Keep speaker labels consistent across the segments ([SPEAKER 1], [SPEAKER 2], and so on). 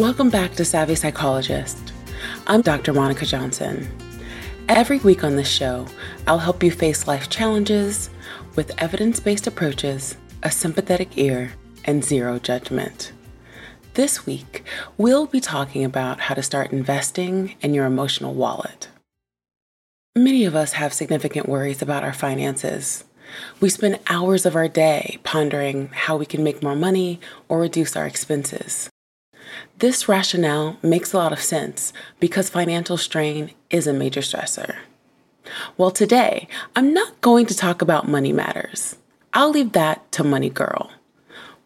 [SPEAKER 1] Welcome back to Savvy Psychologist. I'm Dr. Monica Johnson. Every week on this show, I'll help you face life challenges with evidence based approaches, a sympathetic ear, and zero judgment. This week, we'll be talking about how to start investing in your emotional wallet. Many of us have significant worries about our finances. We spend hours of our day pondering how we can make more money or reduce our expenses. This rationale makes a lot of sense because financial strain is a major stressor. Well, today, I'm not going to talk about money matters. I'll leave that to Money Girl.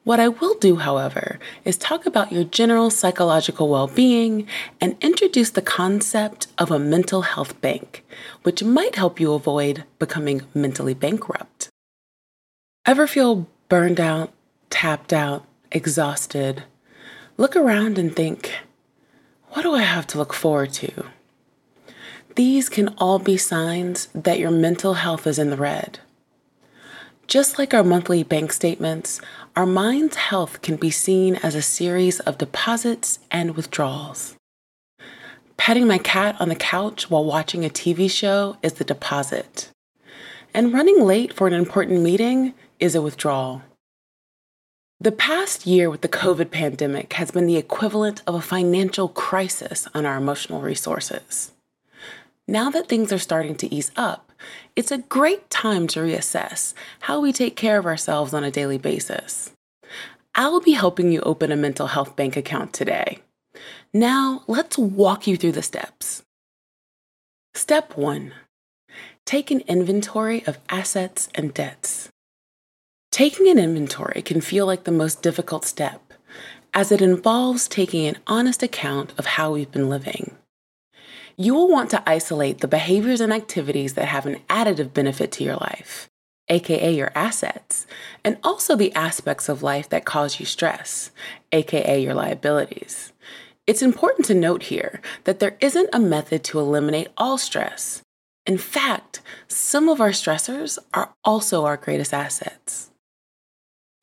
[SPEAKER 1] What I will do, however, is talk about your general psychological well being and introduce the concept of a mental health bank, which might help you avoid becoming mentally bankrupt. Ever feel burned out, tapped out, exhausted? Look around and think, what do I have to look forward to? These can all be signs that your mental health is in the red. Just like our monthly bank statements, our mind's health can be seen as a series of deposits and withdrawals. Petting my cat on the couch while watching a TV show is the deposit. And running late for an important meeting is a withdrawal. The past year with the COVID pandemic has been the equivalent of a financial crisis on our emotional resources. Now that things are starting to ease up, it's a great time to reassess how we take care of ourselves on a daily basis. I'll be helping you open a mental health bank account today. Now, let's walk you through the steps. Step 1 Take an inventory of assets and debts. Taking an inventory can feel like the most difficult step, as it involves taking an honest account of how we've been living you will want to isolate the behaviors and activities that have an additive benefit to your life, aka your assets, and also the aspects of life that cause you stress, aka your liabilities. It's important to note here that there isn't a method to eliminate all stress. In fact, some of our stressors are also our greatest assets.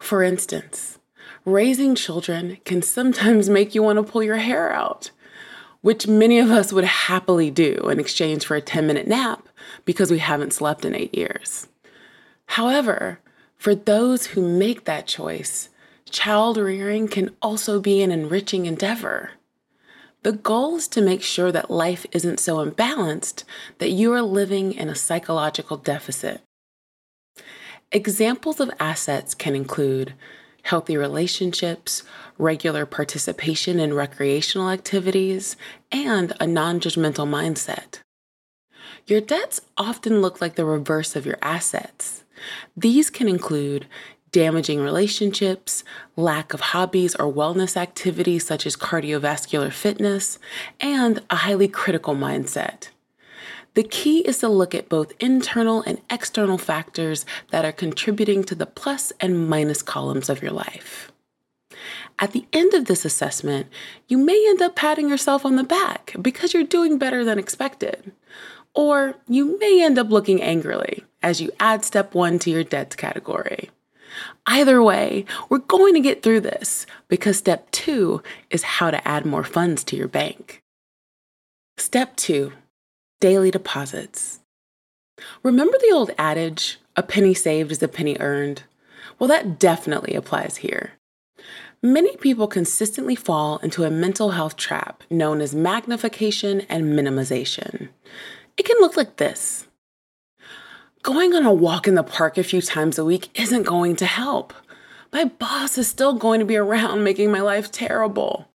[SPEAKER 1] For instance, raising children can sometimes make you want to pull your hair out which many of us would happily do in exchange for a 10 minute nap because we haven't slept in eight years. However, for those who make that choice, child rearing can also be an enriching endeavor. The goal is to make sure that life isn't so imbalanced that you are living in a psychological deficit. Examples of assets can include healthy relationships, regular participation in recreational activities, and a non judgmental mindset. Your debts often look like the reverse of your assets. These can include damaging relationships, lack of hobbies or wellness activities such as cardiovascular fitness, and a highly critical mindset. The key is to look at both internal and external factors that are contributing to the plus and minus columns of your life. At the end of this assessment, you may end up patting yourself on the back because you're doing better than expected. Or you may end up looking angrily as you add step one to your debts category. Either way, we're going to get through this because step two is how to add more funds to your bank. Step two daily deposits. Remember the old adage, a penny saved is a penny earned? Well, that definitely applies here. Many people consistently fall into a mental health trap known as magnification and minimization. It can look like this Going on a walk in the park a few times a week isn't going to help. My boss is still going to be around making my life terrible.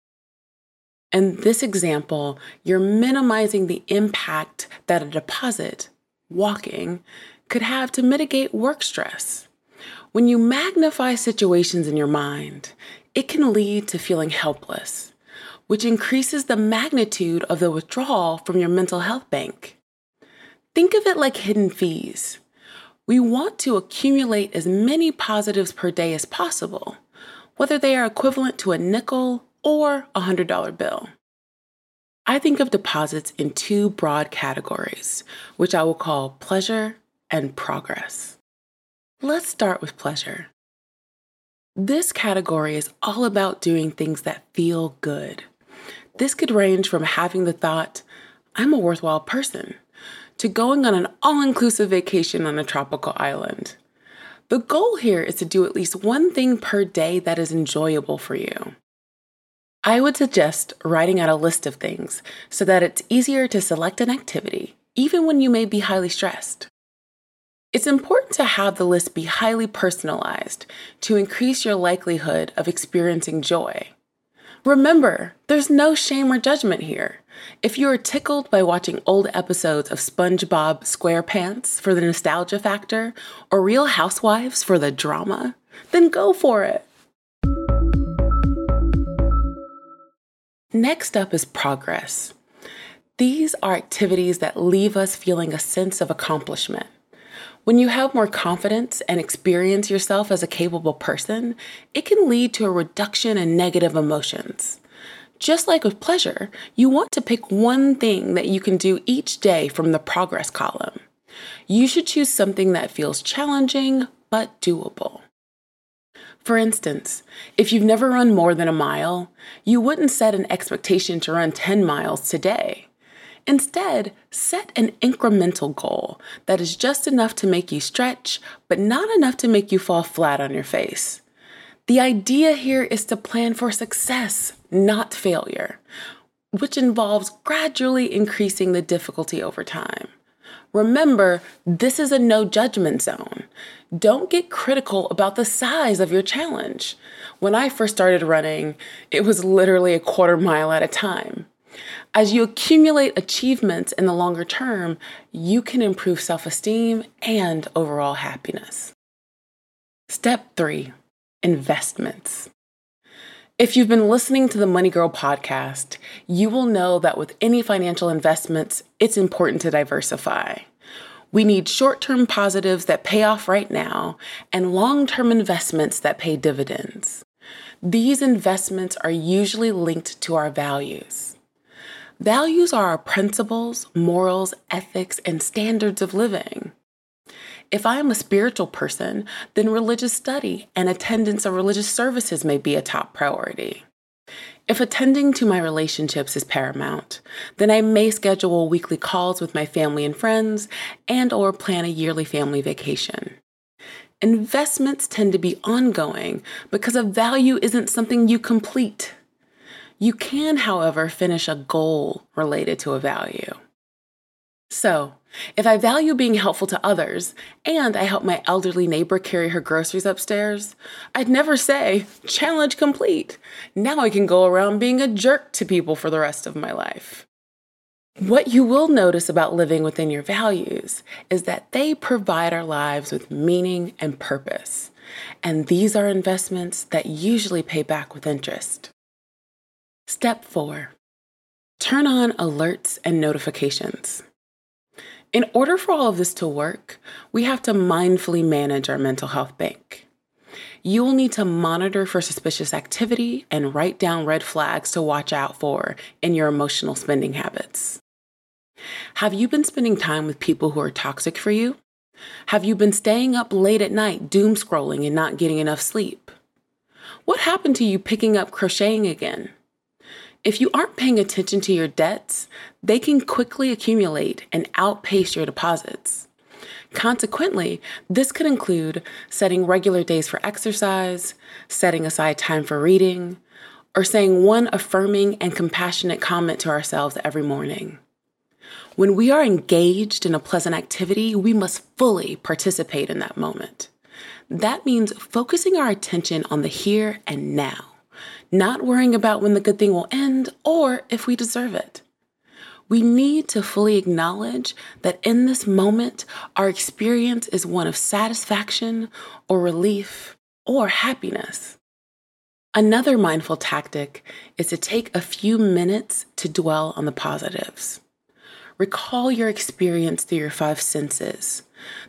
[SPEAKER 1] In this example, you're minimizing the impact that a deposit, walking, could have to mitigate work stress. When you magnify situations in your mind, it can lead to feeling helpless, which increases the magnitude of the withdrawal from your mental health bank. Think of it like hidden fees. We want to accumulate as many positives per day as possible, whether they are equivalent to a nickel or a $100 bill. I think of deposits in two broad categories, which I will call pleasure and progress. Let's start with pleasure. This category is all about doing things that feel good. This could range from having the thought, I'm a worthwhile person, to going on an all inclusive vacation on a tropical island. The goal here is to do at least one thing per day that is enjoyable for you. I would suggest writing out a list of things so that it's easier to select an activity, even when you may be highly stressed. It's important to have the list be highly personalized to increase your likelihood of experiencing joy. Remember, there's no shame or judgment here. If you are tickled by watching old episodes of SpongeBob SquarePants for the nostalgia factor or Real Housewives for the drama, then go for it. Next up is progress. These are activities that leave us feeling a sense of accomplishment. When you have more confidence and experience yourself as a capable person, it can lead to a reduction in negative emotions. Just like with pleasure, you want to pick one thing that you can do each day from the progress column. You should choose something that feels challenging but doable. For instance, if you've never run more than a mile, you wouldn't set an expectation to run 10 miles today. Instead, set an incremental goal that is just enough to make you stretch, but not enough to make you fall flat on your face. The idea here is to plan for success, not failure, which involves gradually increasing the difficulty over time. Remember, this is a no judgment zone. Don't get critical about the size of your challenge. When I first started running, it was literally a quarter mile at a time. As you accumulate achievements in the longer term, you can improve self esteem and overall happiness. Step three investments. If you've been listening to the Money Girl podcast, you will know that with any financial investments, it's important to diversify. We need short term positives that pay off right now and long term investments that pay dividends. These investments are usually linked to our values. Values are our principles, morals, ethics, and standards of living. If I am a spiritual person, then religious study and attendance of religious services may be a top priority. If attending to my relationships is paramount, then I may schedule weekly calls with my family and friends and or plan a yearly family vacation. Investments tend to be ongoing because a value isn't something you complete. You can, however, finish a goal related to a value. So, if I value being helpful to others and I help my elderly neighbor carry her groceries upstairs, I'd never say, challenge complete. Now I can go around being a jerk to people for the rest of my life. What you will notice about living within your values is that they provide our lives with meaning and purpose. And these are investments that usually pay back with interest. Step 4 Turn on alerts and notifications. In order for all of this to work, we have to mindfully manage our mental health bank. You will need to monitor for suspicious activity and write down red flags to watch out for in your emotional spending habits. Have you been spending time with people who are toxic for you? Have you been staying up late at night doom scrolling and not getting enough sleep? What happened to you picking up crocheting again? If you aren't paying attention to your debts, they can quickly accumulate and outpace your deposits. Consequently, this could include setting regular days for exercise, setting aside time for reading, or saying one affirming and compassionate comment to ourselves every morning. When we are engaged in a pleasant activity, we must fully participate in that moment. That means focusing our attention on the here and now not worrying about when the good thing will end or if we deserve it. We need to fully acknowledge that in this moment, our experience is one of satisfaction or relief or happiness. Another mindful tactic is to take a few minutes to dwell on the positives. Recall your experience through your five senses,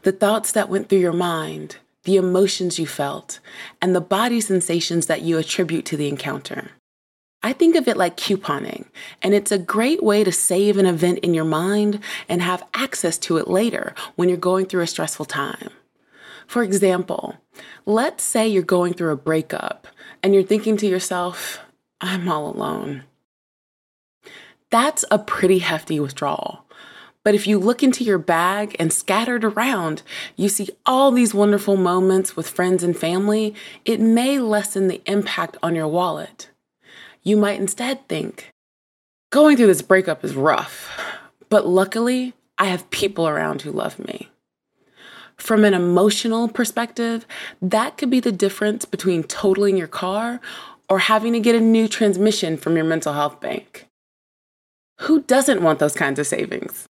[SPEAKER 1] the thoughts that went through your mind, the emotions you felt, and the body sensations that you attribute to the encounter. I think of it like couponing, and it's a great way to save an event in your mind and have access to it later when you're going through a stressful time. For example, let's say you're going through a breakup and you're thinking to yourself, I'm all alone. That's a pretty hefty withdrawal. But if you look into your bag and scattered around, you see all these wonderful moments with friends and family, it may lessen the impact on your wallet. You might instead think, going through this breakup is rough, but luckily, I have people around who love me. From an emotional perspective, that could be the difference between totaling your car or having to get a new transmission from your mental health bank. Who doesn't want those kinds of savings?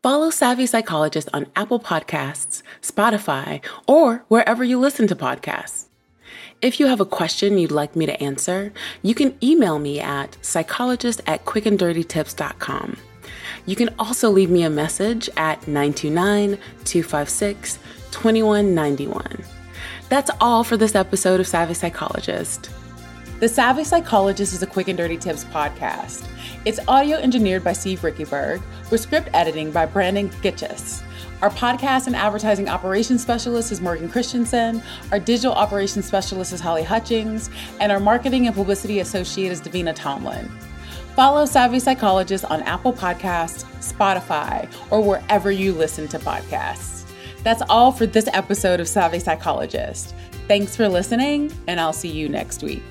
[SPEAKER 1] Follow Savvy Psychologist on Apple Podcasts, Spotify, or wherever you listen to podcasts. If you have a question you'd like me to answer, you can email me at psychologist at quickanddirtytips.com. You can also leave me a message at 929 256 2191. That's all for this episode of Savvy Psychologist. The Savvy Psychologist is a Quick and Dirty Tips podcast. It's audio engineered by Steve Riekeberg, with script editing by Brannan Goetschius. Our podcast and advertising operations specialist is Morgan Christensen. Our digital operations specialist is Holly Hutchings. And our marketing and publicity associate is Davina Tomlin. Follow Savvy Psychologist on Apple Podcasts, Spotify, or wherever you listen to podcasts. That's all for this episode of Savvy Psychologist. Thanks for listening, and I'll see you next week.